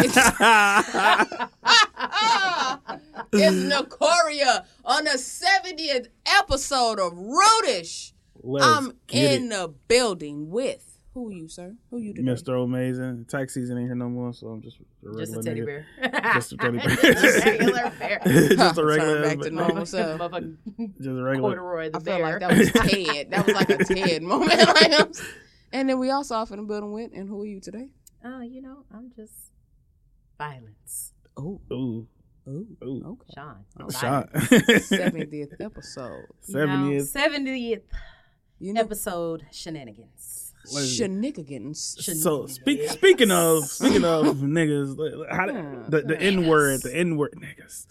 it's Nicoria on the 70th episode of Rudish. Let's I'm get in the building with who are you, sir? Who are you today? Mr. Amazing. Tax season ain't here no more, so I'm just a Just a regular teddy nigga. bear. Just a teddy bear. Just a regular bear. just a Turn regular. back to normal self. Motherfucking Just a regular. corduroy the I felt bear. like that was Ted. That was like a Ted moment. I'm- and then we also off in the building with, and who are you today? Oh, you know, I'm just violence. Oh, Ooh, oh, ooh. okay. Sean. Shot. 70th episode. Seventieth. Seventieth You know, episode shenanigans. shenanigans. So speak, speaking of speaking of hmm, niggas, how do- the the N word, the N word niggas.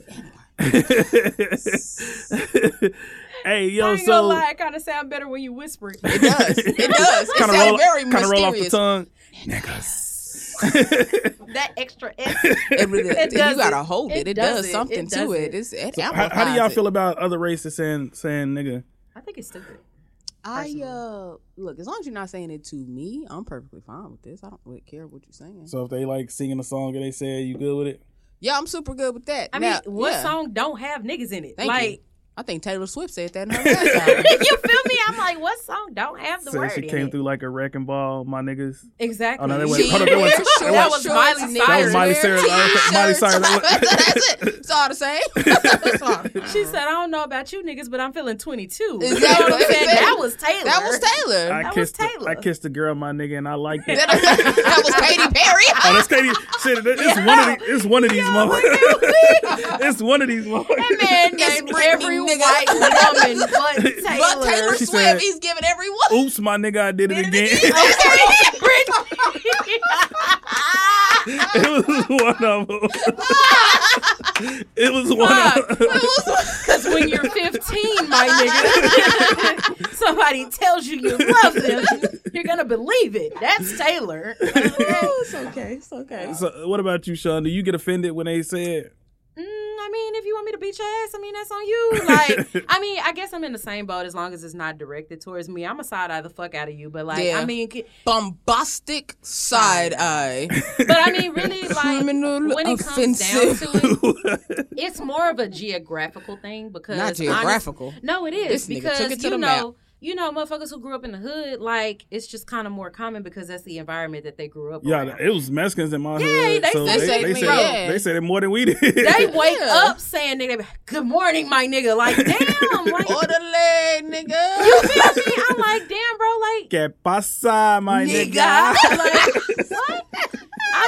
hey I yo, ain't gonna so lie, it kind of sound better when you whisper it. It does. It does. It kind of sounds roll, very kind of roll off the mysterious. tongue, niggas. That extra S. It really, It you gotta it. hold it. It It, does does, it. something It to does it. it. It's, it how, how do y'all it. feel about other races saying saying nigga? I think it's stupid. I uh look as long as you're not saying it to me, I'm perfectly fine with this. I don't really care what you're saying. So if they like singing a song and they say you good with it, yeah, I'm super good with that. I Now, mean, what yeah, song don't have niggas in it? Thank like, you. I think Taylor Swift said that in her last album. you feel me? I'm like, what song don't have the so word she in came it? through like a wrecking ball, my niggas. Exactly. Oh, no, they went- She hold on, they went- wears they went- That was Miley Cyrus. That was Miley Cyrus. Miley. Cyrus. That's it. It's all the same. That's all. She said, I don't know about you niggas, but I'm feeling 22. You know Exactly. what I'm saying? That was Taylor. That was Taylor. I That was kissed the, Taylor. I kissed the girl, my nigga, and I liked it. that, that was Katy Perry. Oh, that's Katy. Shit, it's one of these. It's one of these motherfuckers. it's one of these That motherfuckers. man It's named Britney, every nigga. white woman but Taylor. But Taylor She Swift, said- he's giving everyone. Oops, my nigga, I did it Did it again. Okay, Britney. it was one of them. it was one of them. Because when you're 15, my nigga, somebody tells you you love them, you're going to believe it. That's Taylor. it's okay. It's okay. So, what about you, Sean? Do you get offended when they say it? Mm, I mean, if you want me to beat your ass, I mean, that's on you. Like, I mean, I guess I'm in the same boat as long as it's not directed towards me. I'm a side eye the fuck out of you, but like, Yeah. I mean, c- Bombastic side eye. but I mean, really, like, Criminal when it comes down to it, it's more of a geographical thing because Not honest- geographical. no, it is This because took it to you know, map. You know, motherfuckers who grew up in the hood, like it's just kind of more common because that's the environment that they grew up. In. Yeah, around. it was Mexicans in my Yeah, hood. they so said- they, they they, said- said yeah. they said it more than we did. They wake Yeah. up saying nigga, good morning, my nigga. Like, damn, like Orderly, nigga. you feel me? I'm like, damn, bro, like, Que pasa, my nigga? nigga, like what?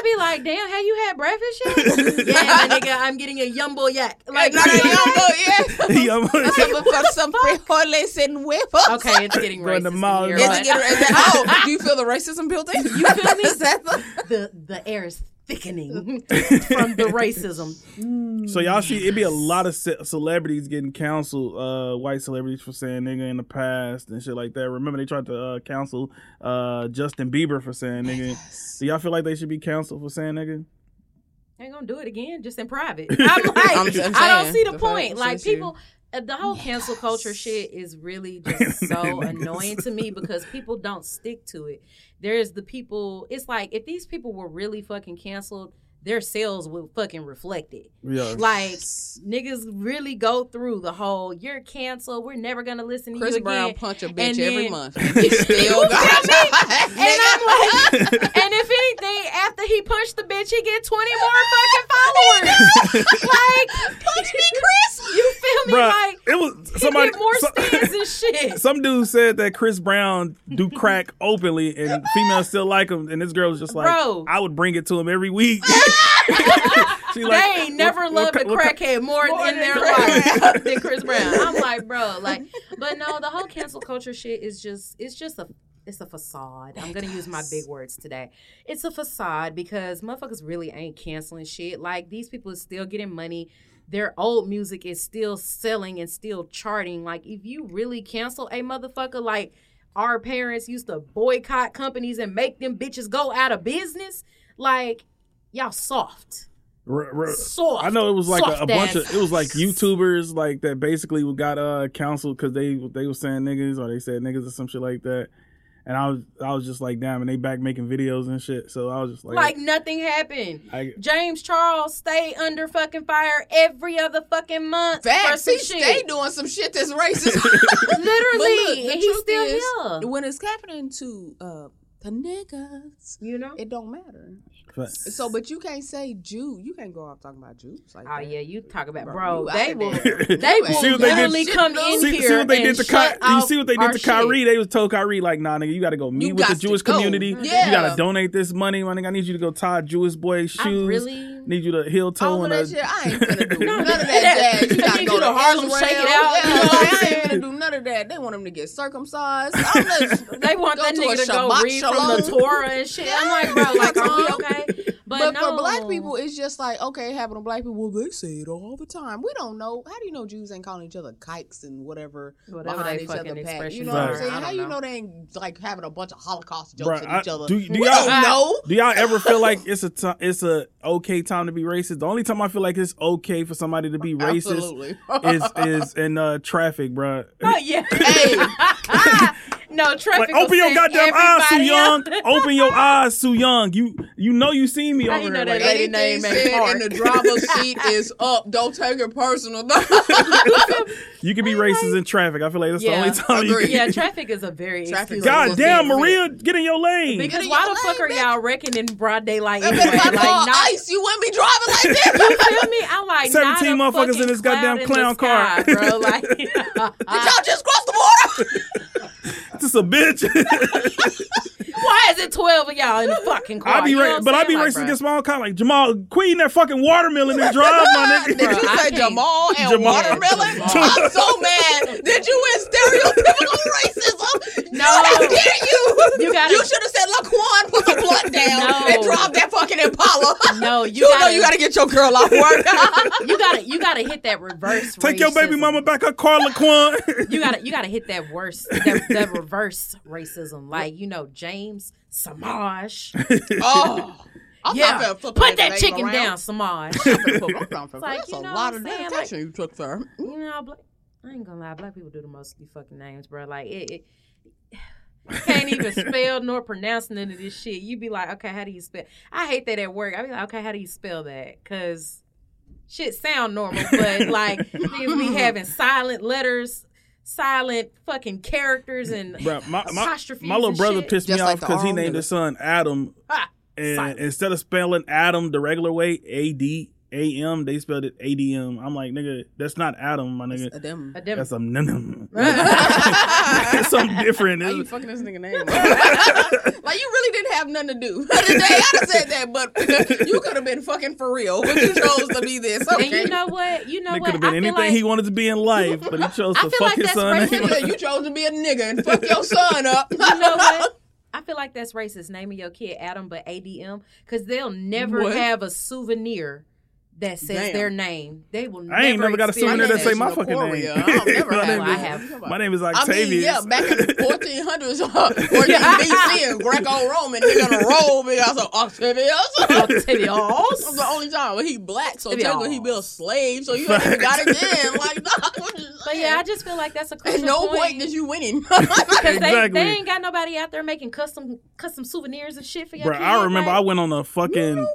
I'd be like, damn, have you had breakfast yet? yeah, my nigga, I'm getting a yumbo yak. Like, Not a yumbo, yeah. Yeah, I'm- Some, for some frijoles and huevos. okay, it's getting Go in racist. the in mall, here, Is Is but- it getting, is that, oh, do you feel the racism building? You feel me? That the, the the air is thickening from the racism. So y'all see, it'd be a lot of ce- celebrities getting counseled, uh, white celebrities for saying nigga in the past and shit like that. Remember they tried to uh, counsel uh, Justin Bieber for saying nigga. Do y'all feel like they should be counseled for saying nigga? ain't gonna do it again, just in private. I'm like, I'm just I don't see the the point. Like is you- people, uh, the whole cancel culture shit is really just so annoying to me because people don't stick to it. There's the people. It's like if these people were really fucking canceled, their sales would fucking reflect it. Yeah. Like niggas really go through the whole "you're canceled, we're never gonna listen to Chris you again." Brown punch a bitch And every then- month. He still got And I'm like, and if anything, after he punched the bitch, he get 20 more fucking followers. like, punch me, Chris. You feel me? Bruh, like, it was he somebody. more so- stands and shit. some dude said that Chris Brown do crack openly and females still like him, and this girl was just like, Bro. I would bring it to him every week. she they ain't never what- loved what- a crackhead more, More in than their Chris life than Chris Brown. I'm like, bro, like, but no, the whole cancel culture shit is just, it's just a, it's a facade. I'm gonna use my big words today. It's a facade because motherfuckers really ain't canceling shit. Like these people is still getting money. Their old music is still selling and still charting. Like if you really cancel a motherfucker, like our parents used to boycott companies and make them bitches go out of business. Like y'all soft, R- r- soft. I know it was like a, a bunch of it was like YouTubers like that basically got uh counseled because they they were saying niggas or they said niggas or some shit like that. And I was I was just like, damn, and they back making videos and shit. So I was just like, Like nothing happened. I, James Charles stay under fucking fire every other fucking month. for Facts. He shit. stay doing some shit that's racist. Literally, look, the and he's truth still is, here. When it's happening to uh, the niggas, You know? it don't matter. but- So, but you can't say Jew. You can't go off talking about Jews like Oh that. yeah, you talk about Bro, bro. They out will. They You will See what they did- come in See, here see what they did to shut Ky- you see what they did to shit. Kyrie. They was told Kyrie like, nah, nigga, you got to go meet You with the Jewish go. community. Yeah. You got to donate this money, my nigga. I need you to go tie Jewish boy shoes. I really. Need you to heel toe All of and that a, shit, I ain't finna do No, none of that- that jazz. You they gotta need go you to to Harlem Israel. Shake it out. Yeah, You know what like, I'm ain't saying? finna do none of that. They want them to get circumcised. I'm just, They want that nigga to go Shabbat read from the Shalom. Torah and shit. I'm like, bro, like, are we Uh-huh. okay? But, But, no. for black people, it's just like okay, happening to black people. Well, they say it all the time. We don't know. How do you know Jews ain't calling each other kikes and whatever, Whatever behind each fucking other back? You know what I'm saying? How don't you know. know they ain't like having a bunch of Holocaust jokes I- at each other? do, do we y'all don't know. do y'all ever feel like it's a t- it's a okay time to be racist? The only time I feel like it's okay for somebody to be racist is is in uh, traffic, bro. Oh yeah. Hey. no traffic. Like, open your goddamn eyes, Sue Young. Open your eyes, Sue Young. You you know you see me How over you here. know Like, lady Anything name ain't said in the driver's seat is up. Don't take it personal. you can be racist in traffic. I feel like that's Yeah. the only time you can. Yeah, traffic is a very Traffic excusable is God Let's damn, get Maria, get in your lane. Because why your the fuck lane, are y'all wrecking in broad daylight If anyway? I Like, call not, ice, you wouldn't be driving like this. you this. feel me? I'm like 17 not motherfuckers in this goddamn clown car. sky, bro. Like, Did y'all just cross the border? This a bitch. why is it twelve of y'all in the fucking car? I be You ra- but I saying? be Like, racist bro. against my own kind. Like Jamal, queen that fucking watermelon and drive, my nigga. Did you I say can't- Jamal and Jamal. watermelon? Jamal. I'm so mad Did you in stereotypical racism. No. How dare you? You gotta- You should have said Laquan put the blunt down No. and drive that fucking Impala. No, you You, know gotta- you gotta get your girl off work. you gotta you gotta hit that reverse. Take your baby mama back her car, Laquan. You gotta you gotta hit that worse that, that reverse racism, like you know James Samaj. oh. I'm yeah, not gonna flip put that chicken around. down, Samaj. I'm gonna put my thumb from- like, That's you a lot of I'm saying? dedication you took, sir. you mm. know, black, I ain't gonna lie, black people do the most of these fucking names, bro. Like it, it can't even spell nor pronounce none of this shit. You'd be like, okay, how do you spell? I hate that at work. I'd be like, okay, how do you spell that? Cause shit sound normal, but like niggas be having silent letters, silent fucking characters, and Bruh, my, my, apostrophes my little and brother shit. pissed me Just off like the because he named his son Adam. Ah, And Silent. instead of spelling Adam the regular way, A D A M, they spelled it A D M. I'm like, nigga, that's not Adam, my nigga. A them. a dem- That's some That's something different. How you fucking this nigga name? up? like you really didn't have nothing to do today. I'd said that, but you could have been fucking for real. But you chose to be this. Okay. And you know what? You know It what? could have been I anything like, he wanted to be in life, but he chose to fuck like his son. racist. you chose to be a nigga and fuck your son up. you know what? I feel like that's racist. Naming your kid Adam, but ADM, because they'll never What? have a souvenir that says Damn. their name. They will. I ain't never got a souvenir that say my fucking name. I don't never My have. name I is- have. My name is I Octavius. mean, yeah, back in the 1400s, uh, or even BC and Greco-Roman, they're gonna roll because of Octavius. Octavius. That's the only time when he black, so Octavius. technically he be a slave, so you ain't even got it then. Like, But yeah, I just feel like that's a at crucial no point. point did you winning. because they, Exactly. they ain't got nobody out there making custom custom souvenirs and shit for your Bro, kid. I remember like, I went on a fucking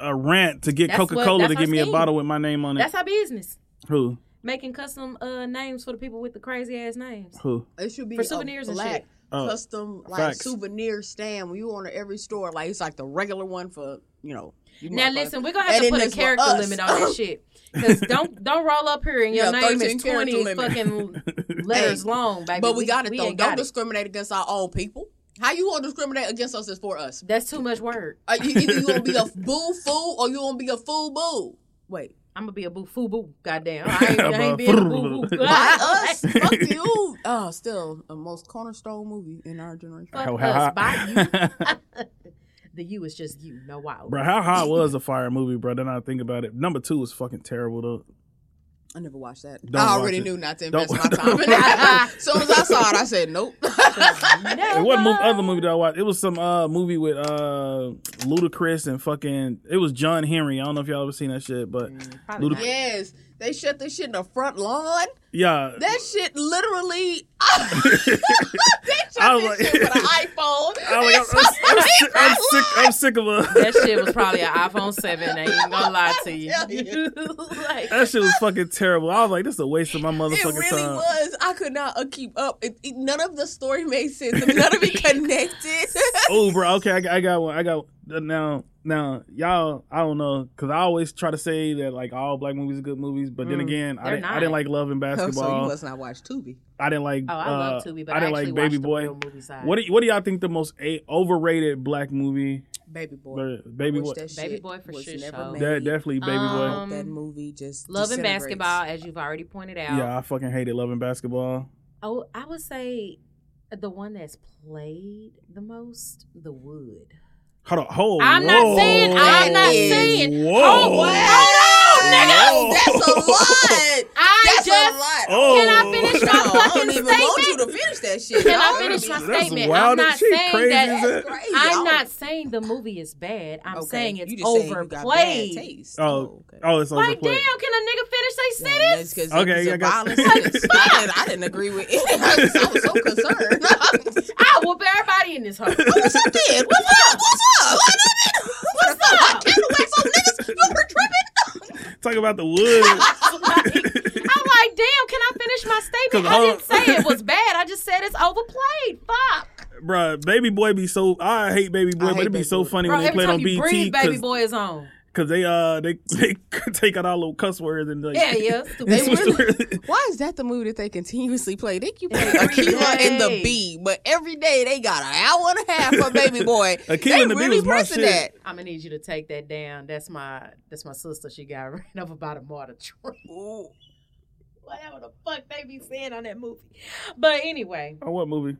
a rant to get Coca Cola to give our me a bottle with my name on it. That's our business. Who? Making custom uh, names for the people with the crazy ass names. Who? It should be For a souvenirs and shit. Oh, custom like facts. souvenir stand when you order every store. Like it's like the regular one for you know. You Now listen, we're gonna have to put a character limit on that shit. Cause don't don't roll up here and your Yeah, name 13 is twenty fucking letters Hey, long, baby. But we, got it though. Don't got it. discriminate against our own people. How you gonna discriminate against us is for us. That's too much word. Uh, you, either you gonna be a boo fool or you gonna be a fool boo. Wait, I'm gonna be a boo foo boo. Goddamn, I ain't, I ain't being a boo boo. by us? Fuck you. Oh, still a most cornerstone movie in our generation. Fuck us, how- by you. The you is just you, no wild. Bro, how hot was a fire movie, bro? Then I think about it. Number two was fucking terrible though. I never watched that. Don't I already it. knew not to Don't- invest my time in that. as soon as I saw it, I said nope. It wasn't mov- other movie that I watched. It was some uh movie with uh Ludacris and fucking. It was John Henry. I don't know if y'all ever seen that shit, but Probably Luda- yes, They shut this shit in the front lawn. Yeah. That shit literally. They shut I was this like- shit with an iPhone. I'm, like, I'm, I'm, I'm, sick, I'm sick. I'm sick of her. That shit was probably an iPhone 7. I ain't gonna lie to you. You. like, That shit was fucking terrible. I was like, this is a waste of my motherfucking time. It really time. was. I could not uh, keep up. It, it- none of the story made sense. None of it connected. Oh, bro. Okay, I, got- I got one. I got now. Now, y'all, I don't know, cause I always try to say that like all black movies are good movies, but then Mm, again, I didn't, I didn't like Love and Oh, so you must not watch Tubi. I didn't like. oh, I love uh, Tubi, but I I, didn't actually like Baby watched Boy. the real movie side. What do y- What do y'all think the most a- overrated black movie? Baby Boy. Baby Wish Boy. Baby Boy for sure never show. made. That definitely Baby Boy. Um, Boy. that movie just Love and. Basketball, as you've already pointed out. Yeah, I fucking hated Love and Basketball. Oh, I would say the one that's played the most, The Wood. Hold on, hold. I'm not saying- I'm not saying- Whoa, Oh, Wow. Oh, Whoa. That's a lot. I That's just a lot. Oh. Can I finish my No, I don't even want you to finish that shit. Can I finish my that's That's statement? wild I'm not saying Crazy that. that. crazy. I'm not saying the movie is bad. I'm Okay, saying it's just saying you got bad overplayed. taste. Oh, oh okay. oh, it's overplayed. Like, damn, can a nigga finish Yeah, they that's sentence? 'cause Okay, yeah, a I got- violent. I, didn't, I didn't agree with it. I was, I was so concerned. I whoop everybody in this house. What's oh, up, kid? What's up? What's up? What's up? Candle wax on niggas. You were tripping. Talk about the wood. I'm like, damn, can I finish my statement? I didn't say it was bad. I just said it's overplayed. Fuck. Bruh, Baby Boy be so. I hate Baby Boy, I but it'd be so Boy. funny Bro, when they played on BT breathe, baby boy is on. They uh they they take out all those cuss words and like Yeah, yeah. Stupid. They They really- the- Why is that the movie that they continuously play? They keep playing Every Akeelah and the day. Bee, but every day they got an hour and a half for Baby Boy. Akeelah they and the Bee really was my pressing shit. that. I'm gonna need you to take that down. That's my that's my sister. She got ran over by the mortar truck. Whatever the fuck they be saying on that movie. But anyway, On what movie?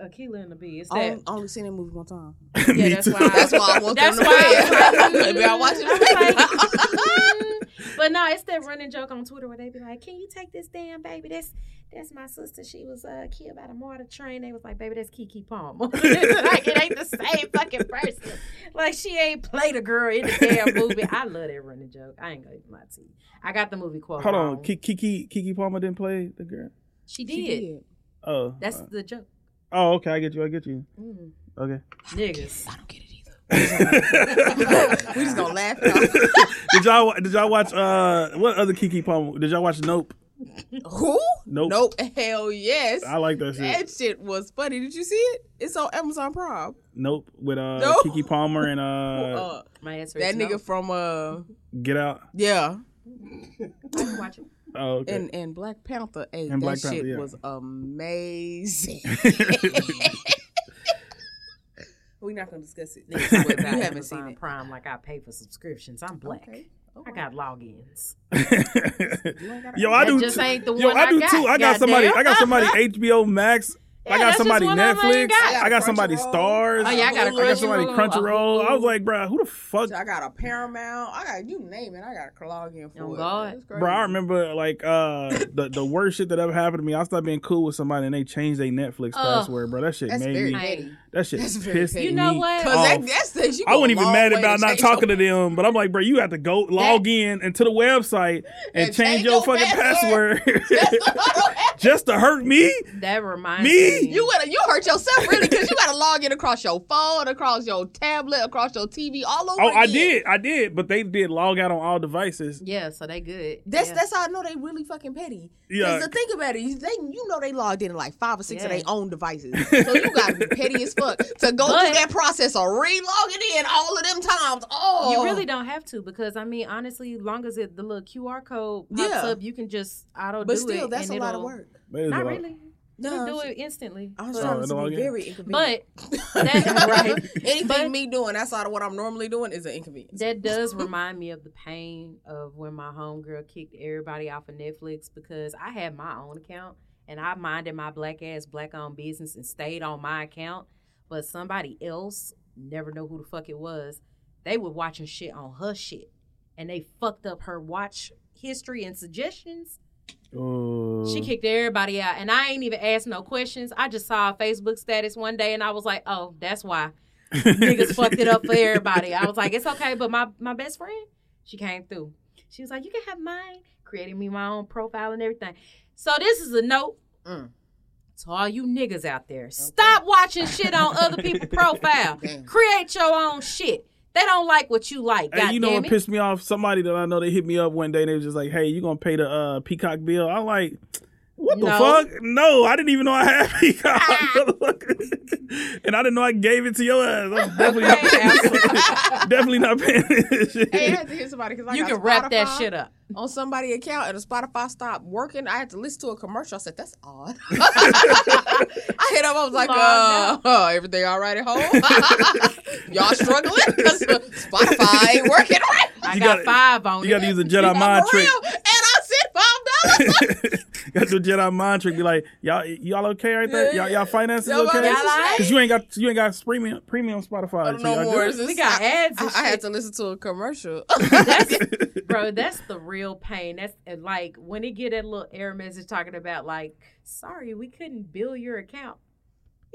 Akeelah and the Bee. It's I that. only, only seen that movie one time. Yeah, Me that's too. why. That's why I want That's them to why play I was like, it. Maybe I'll watch it. mm. But no, it's that running joke on Twitter where they be like, "Can you take this damn baby? That's that's my sister. She was uh, killed by the mortar train." They was like, "Baby, that's Keke Palmer. like it ain't the same fucking person. Like she ain't played a girl in the damn movie." I love that running joke. I ain't gonna lie to you. I got the movie quote. Hold on, Keke Keke Palmer didn't play the girl. She did. She did. Oh, That's uh, the joke. Oh, okay. I get you. I get you. Mm. Okay. Niggas. I don't get it either. we just gonna laugh did y'all did y'all watch uh what other Keke Palmer? Did y'all watch Nope? Who? Nope. Nope. Hell yes. I like that shit. That shit was funny. Did you see it? It's on Amazon Prime. Nope with uh Nope. Keke Palmer and uh Uh, My answer that is nigga no. from uh Get Out. yeah, I can watch it. Oh, okay. and and Black Panther. Hey, And that Black shit Panther, yeah. was amazing. We're not gonna discuss it. Niggas talk you haven't seen it. Prime like I pay for subscriptions. I'm black. Okay. I got logins. You ain't gotta- Yo, I That do. just too. ain't the Yo, one I I do got, too. I got goddamn. somebody. I got somebody HBO Max. I got somebody just one of them I Netflix. got. I got somebody Crunchyroll. Stars. Oh yeah, I got a Hulu. I got somebody Crunchyroll, a I was like, bro, who the fuck? I got a Paramount. I got you name it. I got a log in for Oh, it. God. Bro, I remember like uh the the worst shit that ever happened to me. I started being cool with somebody and they changed their Netflix Ugh. password, bro. That shit That's made very me. petty. That shit That's very pissed me You know what? Cause that, that's the, you I go wasn't even mad about not talking to them, but I'm like, bro, you have to go log in into the website and, And change change your your fucking password. password just to hurt me. That reminds Me? Me. You would you hurt yourself really because you got to log in across your phone, across your tablet, across your TV, all over. Oh, I did, I did, but they did log out on all devices. Yeah, so they good. That's yeah. that's how I know they really fucking petty. Yeah. Because to think about it, you- they you know they logged in like five or six of their own devices, so you got to be petty as fuck to go But- through that process of re-logging in all of them times. Oh, You really don't have to because I mean, honestly, long as it the little QR code pops Yeah. up, you can just auto But do still, it. But still, that's a and lot of it'll- work. That is a Not really. You No, can do it instantly. I was But- trying Oh, to be very inconvenient. But that right. anything But- me doing outside of what I'm normally doing is an inconvenience. That does remind me of the pain of when my homegirl kicked everybody off of Netflix because I had my own account and I minded my black ass black owned business and stayed on my account. But somebody else, never know who the fuck it was, they were watching shit on her shit. And they fucked up her watch history and suggestions. Oh. She kicked everybody out. And I ain't even asked no questions. I just saw a Facebook status one day and I was like, oh, that's why niggas fucked it up for everybody. I was like, it's okay, but my my best friend, she came through. She was like, you can have mine creating me my own profile and everything. So this is a note Mm. to all you niggas out there. Stop watching shit on other people's profile. Damn. Create your own shit. They don't like what you like. Hey, you know what pissed me off? Somebody that I know they hit me up one day. and They was just like, "Hey, you gonna pay the uh, Peacock bill?" I'm like, "What the No. fuck? No, I didn't even know I had Peacock, motherfucker. and I didn't know I gave it to your ass. I'm definitely Okay, not, absolutely. definitely not paying this shit. Hey, I had to hit somebody because I you got can wrap that shit up. on somebody account and the Spotify stopped working. I had to listen to a commercial. I said, "That's odd." I hit up. I was like, Logged uh, "Oh, everything all right at home? Y'all struggling? 'Cause Spotify ain't working right." I You got gotta- five on You it. got to use a Jedi mind for trick. real, and I said five dollars. got to do a Jedi mind trick. Be like, y'all, y'all okay right there? Y'all, y'all finances Y'all okay? finances right? Because you ain't got you ain't got premium premium Spotify. so no y'all more. We got ads I, and I had to listen to a commercial. That's, bro, that's the real pain. That's like when it get that little error message talking about like, sorry, we couldn't bill your account.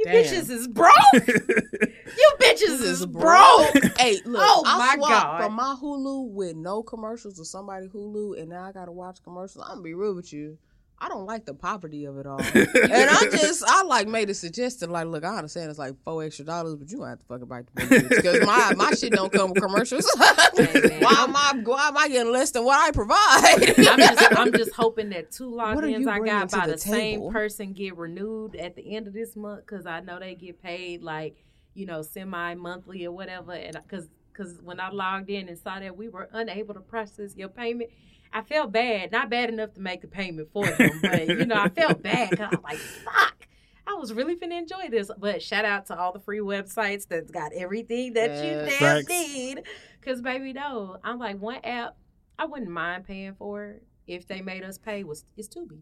You Damn. bitches is broke. you bitches is broke. hey, look, Oh, I my God. from my Hulu with no commercials to somebody Hulu, and now I gotta watch commercials. I'm gonna be real with you. I don't like the poverty of it all, and I just I like made a suggestion like, look, I understand it's like four extra dollars, but you don't have to fucking bite the bullet because my my shit don't come with commercials. why am I why am I getting less than what I provide? I'm just, I'm just hoping that two What are logins I got by the the, same person get renewed at the end of this month because I know they get paid like you know semi monthly or whatever. And because because when I logged in and saw that we were unable to process your payment, I felt bad. Not bad enough to make the payment for them, but you know I felt bad because I'm like fuck. I was really finna enjoy this, but shout out to all the free websites that's got everything that you damn need. Cause baby, no, I'm like one app I wouldn't mind paying for it if they made us pay was it's Tubi.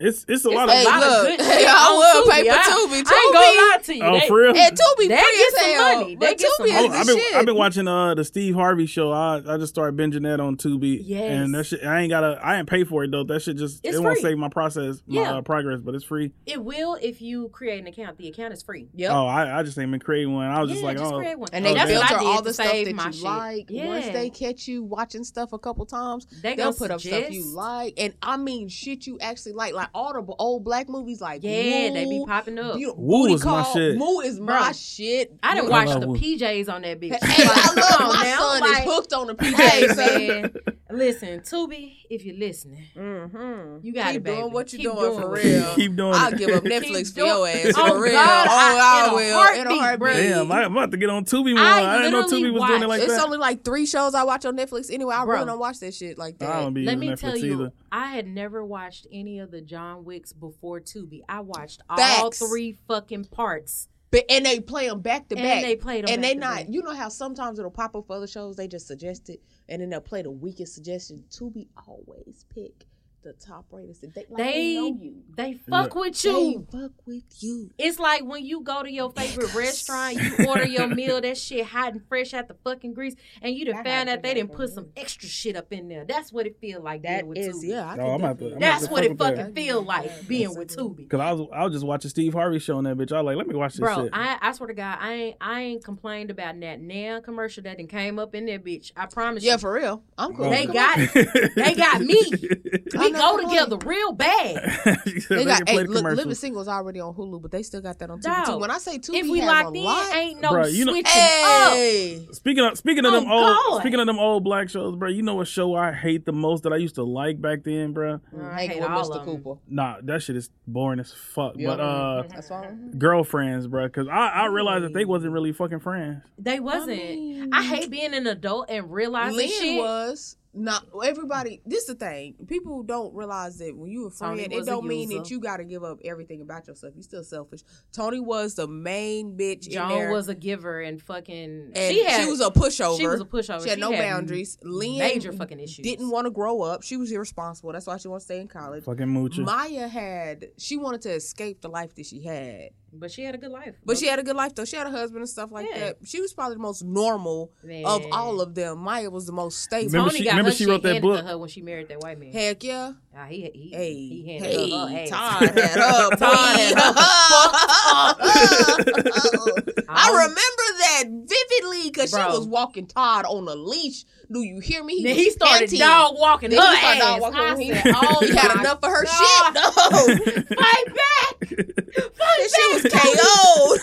It's it's a It's lot of Hey, lot look, of good hey, shit I on will pay Tubi. for I- Tubi. I ain't gonna lie to you. Oh, They- for real? And Tubi They free get as some hell, money. They but get some Tubi money. is I've been shit. I've been watching uh the Steve Harvey show. I I just started binging that on Tubi. Yes. And that shit I ain't gotta I ain't pay for it though. That shit just It's it won't save my process my Yeah. uh, progress, but it's free. It will if you create an account. The account is free. Yep. Oh, I, I just ain't been creating one. I was just like, just oh, create one. And Oh, they That's what filter all the stuff save that my you like. Yeah. Once they catch you watching stuff a couple times, they they'll put up stuff you like, and I mean shit you actually like, like all the old black movies, like Yeah, they be popping up. Beau- Woo Booty is my Call. shit. Woo is my Bro, shit. I didn't watch the Woo. PJs on that bitch. Hey, I Like, come love my now, son like, is hooked on the PJs. son. man, listen, Tubi, if you're listening, Mm-hmm. You got Keep it, baby. doing what you're doing, doing for real. keep doing it. I'll it. give up Netflix for your ass Oh, for real. God, oh, I- I, in a will in a heartbeat, heartbeat. bruh. Damn, I, I'm about to get on Tubi more. I I, didn't know literally Tubi was doing it like It's that. only like three shows I watch on Netflix anyway. I Bro. really don't watch that shit like that. I don't be Let me Netflix tell you, either. I had never watched any of the John Wicks before Tubi. I watched all three fucking parts, But and they play them back to and back. And they played them. and they back to not. back. You know how sometimes it'll pop up for other shows. They just suggest it, and then they'll play the weakest suggestion. Tubi always pick the top rated. They like they, They know you. they fuck Yeah. with They you. fuck with you. It's like when you go to your favorite restaurant, you order your meal, that shit hot and fresh out the fucking grease, and you done That found out they didn't put some extra shit up in there. That's what it feel like That being with is Tubi. yeah. I can I'm about to- definitely- I'm That's what it fuck with that. fucking feel like Yeah, being with a Tubi. Cause I was I was just watching Steve Harvey show on that bitch. I was like, let me watch this Bro, shit. I, I swear to God, I ain't I ain't complained about that now commercial that done came up in there, bitch. I promise Yeah, you. for real. I'm cool. They got on. it. They got me. I We know, go come on. together real bad. She said They they got can play hey, the look, commercial. Living Single's already on Hulu, but they still got that on TV too. When I say Tubi if we has locked in, lot, ain't no Bruh, you know- switching up. Speaking of speaking of them Oh, old God. speaking of them old black shows, bro. You know what show I hate the most that I used to like back then, bro? I hate with Mr. Cooper. Nah, that shit is boring as fuck. Yeah. But uh, That's fine. girlfriends, bro. Cause I I realized that they wasn't really fucking friends. They wasn't. I, mean- hate being an adult and realizing Lynn shit. was not everybody. This is the thing. People don't realize that when you a friend, it don't mean that you got to give up everything about yourself. You still selfish. Toni was the main bitch in Joan there, was a giver and fucking. and she had. was a pushover. She was a pushover. She had no boundaries. Lynn Major fucking issues. Didn't want to grow up. She was irresponsible. That's why she wanted to stay in college. Fucking moocher. Maya had she wanted to escape the life that she had, but she had a good life. but she had a good life though. She had a husband and stuff like Yeah. that. She was probably the most normal of all of them. Maya was the most stable. Remember Toni she- got remember her she wrote that book? to her when she married that white man. Heck yeah. Ah, he, he, Hey, he her her hey, ass. Todd had her. Todd had her. I Um, remember that vividly because she was walking Todd on a leash. Do you hear me? Then was he started panting. dog walking Then her he started dog walking I. He- said, oh he had enough of her God. shit. No. Fight back! And she was KO'd.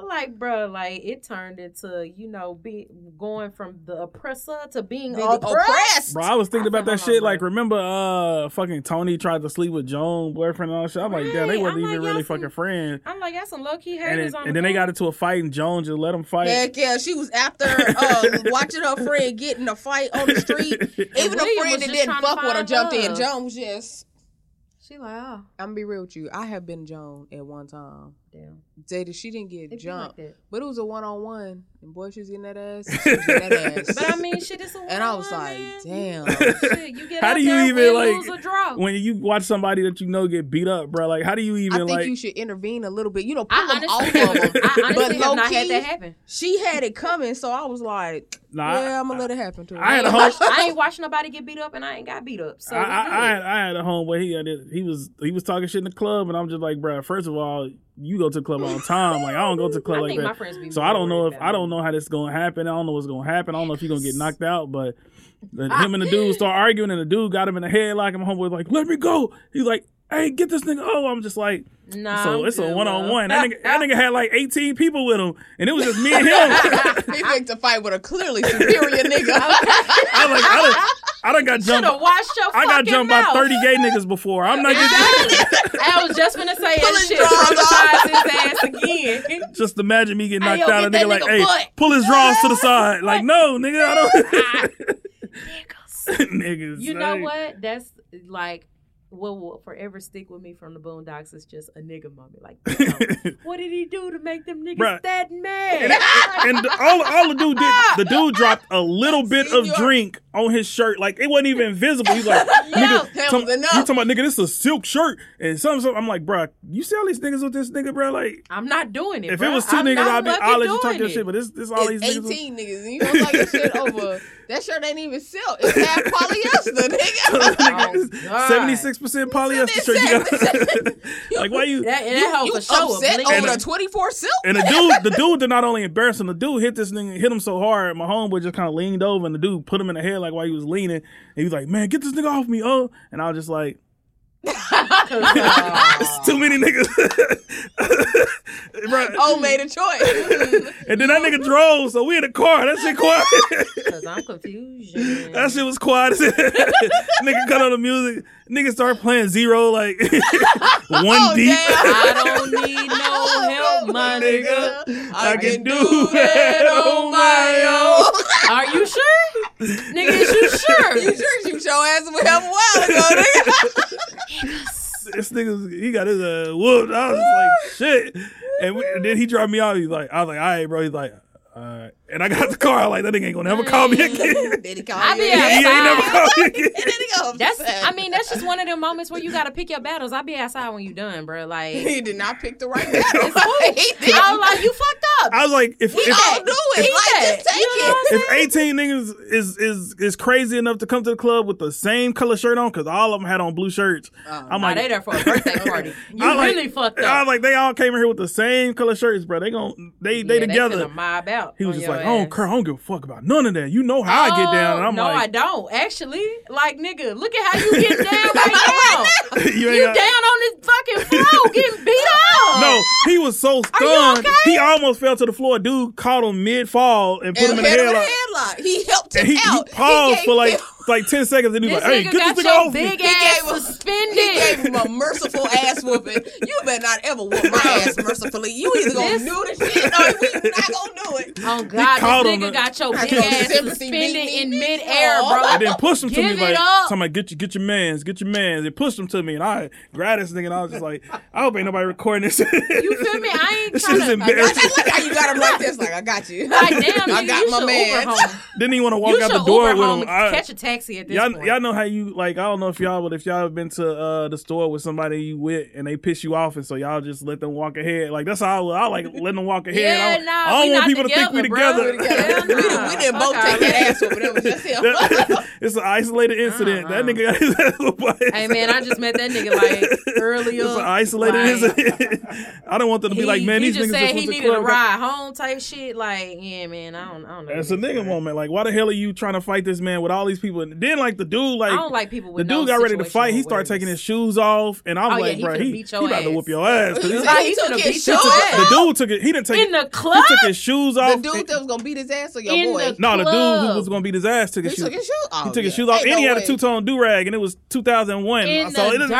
I'm like, bro, like it turned into, you know, be going from the oppressor to being Being oppressed. oppressed. Bro, I was thinking I about that said, shit. on, Like, remember, uh, fucking Toni tried to sleep with Joan boyfriend and all that shit. I'm like, yeah, they Right. wasn't I'm even like, really some- fucking friends. I'm like, that's some low key And haters then, on and the then they got into a fight, and Joan just let them fight. Heck yeah, she was after uh, watching her friend get in a fight on the street. Even a friend that didn't fuck with her find jumped in. Joan was just. She like, oh, I'm gonna be real with you. I have been Joan at one time. Damn. Jada, she didn't get It be like jumped, that. but it was a one on one, and boy, she was getting that ass. She getting that ass. But I mean, shit, it's a and I was one-on-one, like, man. damn. Shit, you get How do you even, like, lose, or draw. when you watch somebody that you know get beat up, bro, like, how do you I even, think like, you should intervene a little bit. You know, pull I them honestly, off of them. I honestly but have low not had that happen. she had it coming, so I was like, Nah, I- yeah, I'm gonna let it happen to her. I had a ain't whole- I ain't watched nobody get beat up, and I ain't got beat up. So I, I. I, had, I had a homeboy. He had it, he was he was talking shit in the club, and I'm just like, bro. First of all, you go to the club all the time. Like I don't go to the club I like that. So I don't know if I don't know how this is gonna happen. I don't know what's gonna happen. I don't know if you're gonna get knocked out. But the, him and the dude start arguing, and the dude got him in the head like my homeboy like, let me go. He's like, hey, get this nigga. Oh, I'm just like. Nah, so I'm it's a one on one. That nigga, that nigga had like 18 people with him, and it was just me and him. he picked a fight with a clearly superior nigga. I was like, I done, I done got Should jumped. have watched your I got jumped mouth. by 30 gay niggas before. I'm not getting I was just gonna say that shit. drawers his ass again. just imagine me getting knocked yo, out. A get nigga like, hey, butt. pull his drawers to the side. Like, no, nigga, I don't. Niggas. You know what? That's like what will forever stick with me from the Boondocks is just a nigga moment. Like, damn, what did he do to make them niggas Bruh. that mad? and the- all, all the dude did, the dude dropped a little bit of Senor. drink on his shirt. Like, it wasn't even visible. He's like, Yo, nigga, that some- was enough. you talking about, nigga, this is a silk shirt. And some, some I'm like, bro, you see all these niggas with this nigga, bro? Like, I'm not doing it. if bruh. it was 2 I'm niggas, I'd be, fucking I'll let you talk doing your it. shit. But this, this all these It's niggas. 18 niggas, and you don't like that shit over. That shirt ain't even silk. It's half polyester, nigga. Oh, Seventy six percent polyester shirt. You got like why you? That, and that hoe you for upset bleeding. over And- the 24 silk? And the dude, the dude did not only embarrass him, the dude hit this nigga, hit him so hard. My homeboy just kind of leaned over, and the dude put him in the head like while he was leaning. And he was like, "Man, get this nigga off me, oh!" And I was just like, "It's too many niggas." Bruh. Oh, made a choice. And then that nigga drove, so we in the car. That shit quiet. Because I'm confused. that shit was quiet. nigga cut on the music. Nigga start playing zero like one Oh, deep. damn. I don't need no help, my nigga. I can do that on my own. Are you sure? nigga, is you sure? You sure you show ass with help a while ago, nigga? this nigga, he got his uh, whooped. I was just like, shit. And, we, and then he dropped me off. He's like, I was like, all right, bro. He's like, all right. And I got the car. I'm like, that nigga ain't gonna never call me again. Did he call I you? be he ain't never outside. called me again. And he go, That's. I mean, that's just one of them moments where you gotta pick your battles. I'll be outside when you done, bro. Like, he did not pick the right battle. he did. I was like, you fucked up. I was like, if We if, all do it. He Like, just take you know it. if 18 niggas is is is crazy enough to come to the club with the same color shirt on, because all of them had on blue shirts, oh, I'm Nah, like, they there for a birthday party. You I like- really fucked I up. was like, they all came in here with the same color shirts, bro. They gon' they they Yeah, together. finna mob out he was just like, oh, ass. Kurt, I don't give a fuck about none of that. You know how I get down. And I'm Oh, no, I don't. Actually, like nigga, look at how you get down right now. you You down on this fucking floor getting beat up. No, he was so stunned. okay? He almost fell to the floor. Dude caught him mid fall and put And him in the hit him in headlock. headlock. He helped him he, he paused gave for like him- like ten seconds, and he was like, "Hey, get this nigga off me." big He ass suspended. He gave him a merciful ass whooping. You better not ever whoop my ass mercifully. You either gonna This- do the shit or we not gonna do it. Oh God, this nigga man. got your I big feel ass suspended me. in midair, bro. And then push him to me like, it up. "Somebody get you, get your man's, get your man's." They pushed him to me, and I grabbed this nigga, and I was just like, "I hope ain't nobody recording this." You feel me? I ain't This shit is trying to. I embarrassing. like how you got him like this. Like I got you. Like damn, I got my should man. Uber. Didn't even want to walk You out the door with him. I- catch a taxi at this y'all, point. y'all know how you like. I don't know if y'all, but if y'all have been to uh, the store with somebody you with and they piss you off, and so y'all just let them walk ahead. Like that's how I, I like letting them walk ahead. Yeah, I, don't- nah, I don't we want not people to think we together, bro. together. Hell we, didn't, we didn't both Fuck take all that that. ass whooping. It was just him. it's an isolated incident. That nigga got his ass whooped by Hey man, I just met that nigga like earlier. It's an isolated Like, incident. I don't want them to be like, man, he these just niggas said just he went needed a ride home type shit. Like, yeah, man, I don't, I don't know. That's a nigga man. moment. Like, why the hell are you trying to fight this man with all these people? And then, like, the dude, like, I don't like people the dude no got ready to fight. He started taking his awareness. shoes off, and I'm Oh, like, he bro, finna he, beat he your about to ass. whoop your ass. 'cause this- Like, he he took finna his beat shoes your took- ass. the dude took it. He didn't take in it. the club. He took his shoes off. The dude that was gonna beat his ass or your In boy? the- no, the dude who was gonna beat his ass took his he shoes. took his shoes. Oh, He took his shoes off, and he had a two tone do rag, and it was 2001. in so the it dirty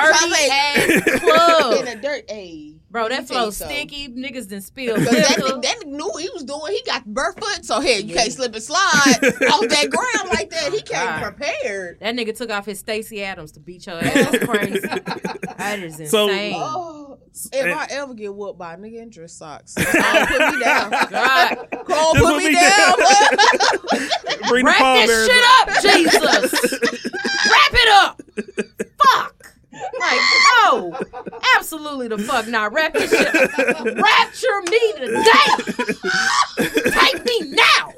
ass club. in the dirt. Hey, Bro, let me that flow something. sticky. Niggas done spilled Cause that, nigga, that nigga knew what he was doing. He got barefoot, so here you can't slip and slide off that ground like that. He came God. prepared. That nigga took off his Stacy Adams to beat your ass. That's crazy. that is So- insane. Oh, uh, if And- I ever get whooped by a nigga in dress socks, don't put me down. God. Cole, Just put me down. Bring Wrap this shit up. up, Jesus. Wrap it up. Fuck. Like, no. Absolutely the fuck not. Wrap this shit up. Rapture me today. Take me now.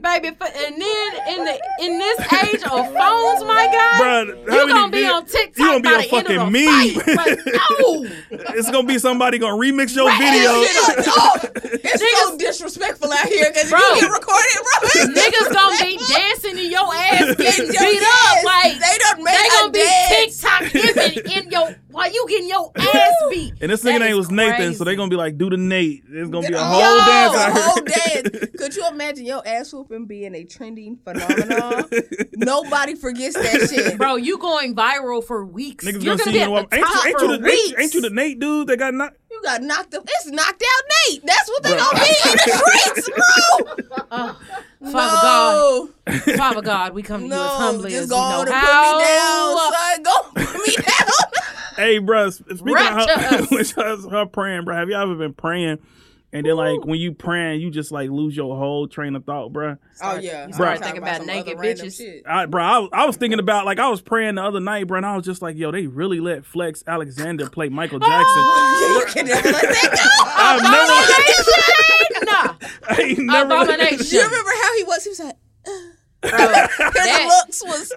Baby, for, and then in the in this age of phones, my God, Bruh, you many gonna be vid- on TikTok you gonna be by a the end of fucking the meme. fight. Like, no. It's gonna be somebody gonna remix your Right. video. oh, it's so disrespectful out here because Bro. you get recorded, bro. Niggas gonna be dancing in your ass getting Yo, beat yes, up. Like they done made they a gonna be dance. TikTok giving in your while you getting your ass beat. And this nigga name is was Nathan, crazy. so they gonna be like, do the Nate. It's gonna be a whole yo, dance a out here. whole dance. Could you imagine your ass whooping being a trending phenomenon? Nobody forgets that shit. Bro, you going viral for weeks. Niggas You're gonna gonna see be you. at the Ain't top you, ain't, for you the, weeks. ain't, ain't you the Nate dude that got knocked? You got knocked up. It's knocked out Nate. That's what they Bro. gonna be in the streets, bro. Oh, Father God, Father God, we come to you as no, humbly just as go we on know and how. put me down, son. Go put me down. Hey, bro. Speaking of her, us. was- her praying, bro. Have you ever been praying? And then, like, when you praying, you just like lose your whole train of thought, bro. Oh yeah, You start thinking about some naked bitches. shit. I, bro, I, was- I was thinking about like I was praying the other night, bro, and I was just like, yo, they really let Flex Alexander play Michael Jackson. Oh, you can never let that I've never, Nah, I ain't never. abomination. You remember how he was? He was like, bro, his that, looks was.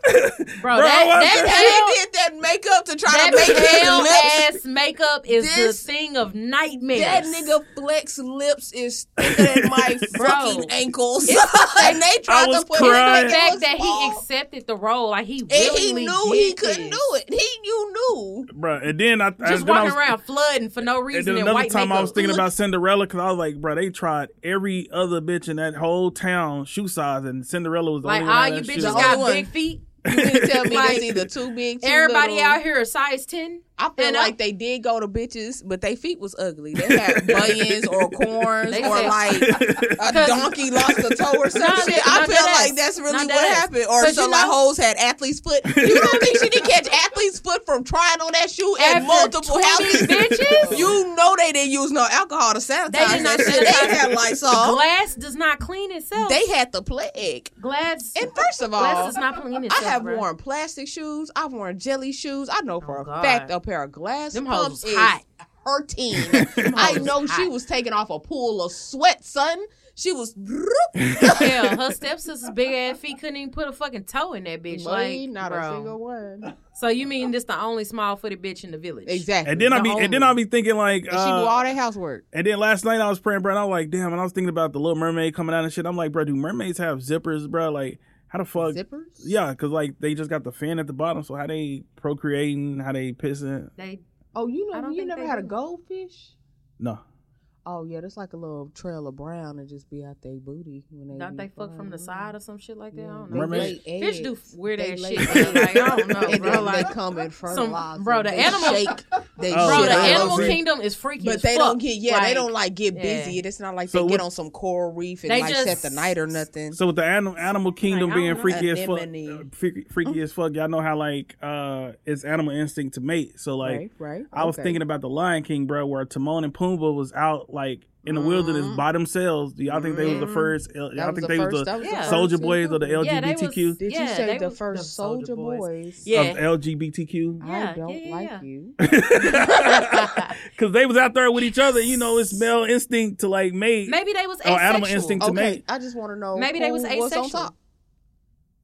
bro, Bro, I was that, And that, he did that makeup to try that to make his pale lips. ass makeup is This- the thing of nightmares. That nigga Flex lips is thicker than my Bro. fucking ankles. and they tried to put crying. his the makeup fact that he accepted the role, like he and he knew he couldn't this. do it. He you knew. bro, and then I, I Just then I walking was, around flooding for no And reason then in another white time makeup. I was thinking about Cinderella because I was like, bro, they tried every other bitch in that whole town shoe size, and Cinderella was the like only one all you bitches got big feet. You mean to tell me Like, that's either too big, too Everybody little? out a size ten. I feel And like I- they did go to bitches, but their feet was ugly. They had bunions or corns They or said- like a donkey lost a toe or some Nah, shit. I feel deadass. like that's really what happened. Or some you like know- hoes had athlete's foot. You don't think she didn't catch athlete's foot from trying on that shoe at multiple 20 houses? bitches? You know they didn't use no alcohol to sanitize They did not shit. They had. Lysol. Glass does not clean itself. They had the plague. glass. And first of all, glass does not clean itself. I have bro. worn plastic shoes. I've worn jelly shoes. I know for Oh, a God. fact a pair of glass Them hoes pumps was is hot. hurting. Them I know was she hot. was taking off a pool of sweat, son. She was. Hell, her stepsister's big ass feet couldn't even put a fucking toe in that bitch. Boy, like, not bro. a single one. So you mean this the only small footed bitch in the village? Exactly. and then I The be and then. I be thinking like, And she do uh, all that housework. and then last night I was praying, bro. And I was like, damn. And I was thinking about the Little Mermaid coming out and shit. I'm like, bro, do mermaids have zippers, bro? Like, how the fuck? Zippers? Yeah, because like they just got the fan at the bottom. So how they procreating? How they pissing? They Oh, you know, you never they had a goldfish? No. Oh yeah, that's like a little trail of brown and just be out their booty when they. don't they fuck from the side or some shit like that. I don't They know. Mermaid- lay Fish do eggs. weird They ass lay shit. man. Like, I don't know, and bro. then Like, they come and fertilize. bro, the They animal- shake. They Oh, bro, shit the animal over. kingdom is freaky. But as they fuck. don't get yeah, they don't like get yeah. busy. It's not like So they what- get on some coral reef and They like set the night or nothing. So with the animal animal kingdom Like, being don't freaky as fuck, Anemone. uh, freaky, freaky as fuck, y'all know how like uh it's animal instinct to mate. So like right, right. I was thinking about the Lion King, bro, where Timon and Pumbaa was out like in the wilderness Mhm. by themselves. Do y'all think they was the Mhm. first? Y'all was think the they first- was that the was Yeah. soldier first boys or the season. Yeah, was- LGBTQ? Did Yeah, you say the first soldier Boys. boys? Yeah. Of LGBTQ? Yeah, I don't yeah, yeah, like yeah. you. Because they was out there with each other. You know, it's male instinct to like mate. Maybe they was Oh, asexual. animal instinct. to Okay, mate. I just want to know. Maybe they was who was on asexual.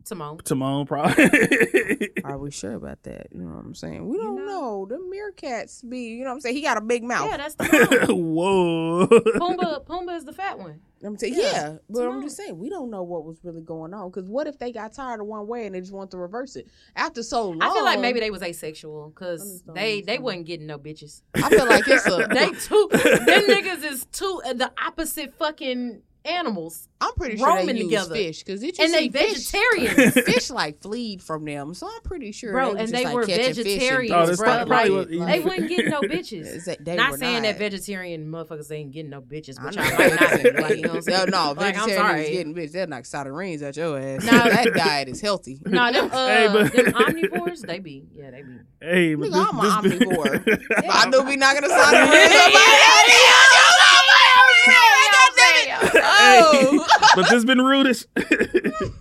Top. Timon. Timon, probably. Are we sure about that? You know what I'm saying? We don't know. know. The meerkats be, you know what I'm saying? He got a big mouth. Yeah, that's Timon. Whoa. Pumbaa, Pumbaa is the fat one. I'm saying, Yeah, yeah, but I'm just saying we don't know what was really going on. Because what if they got tired of one way and they just want to reverse it after so long? I feel like maybe they was asexual because they they wasn't getting no bitches. I feel like it's a. They too. them niggas is too. uh, the opposite fucking animals, I'm pretty sure roaming they use together. fish because you and they fish, vegetarians, fish like fleed from them. So I'm pretty sure, bro. they And they like, were catching fish and vegetarians, bro. probably Like, what- they wouldn't get no bitches. that they Not were saying not. that vegetarian motherfuckers ain't getting no bitches, I which know I might not be. like, Like, you know what I'm saying? No, no, Like, vegetarians getting bitch. They'll knock sardines at your ass. Nah. that diet is healthy. No, them, uh, Hey, but- them omnivores, they be, yeah, they be. hey, but Nigga, this, I'm an this omnivore. Yeah. I knew we not gonna sardines but this been rudish.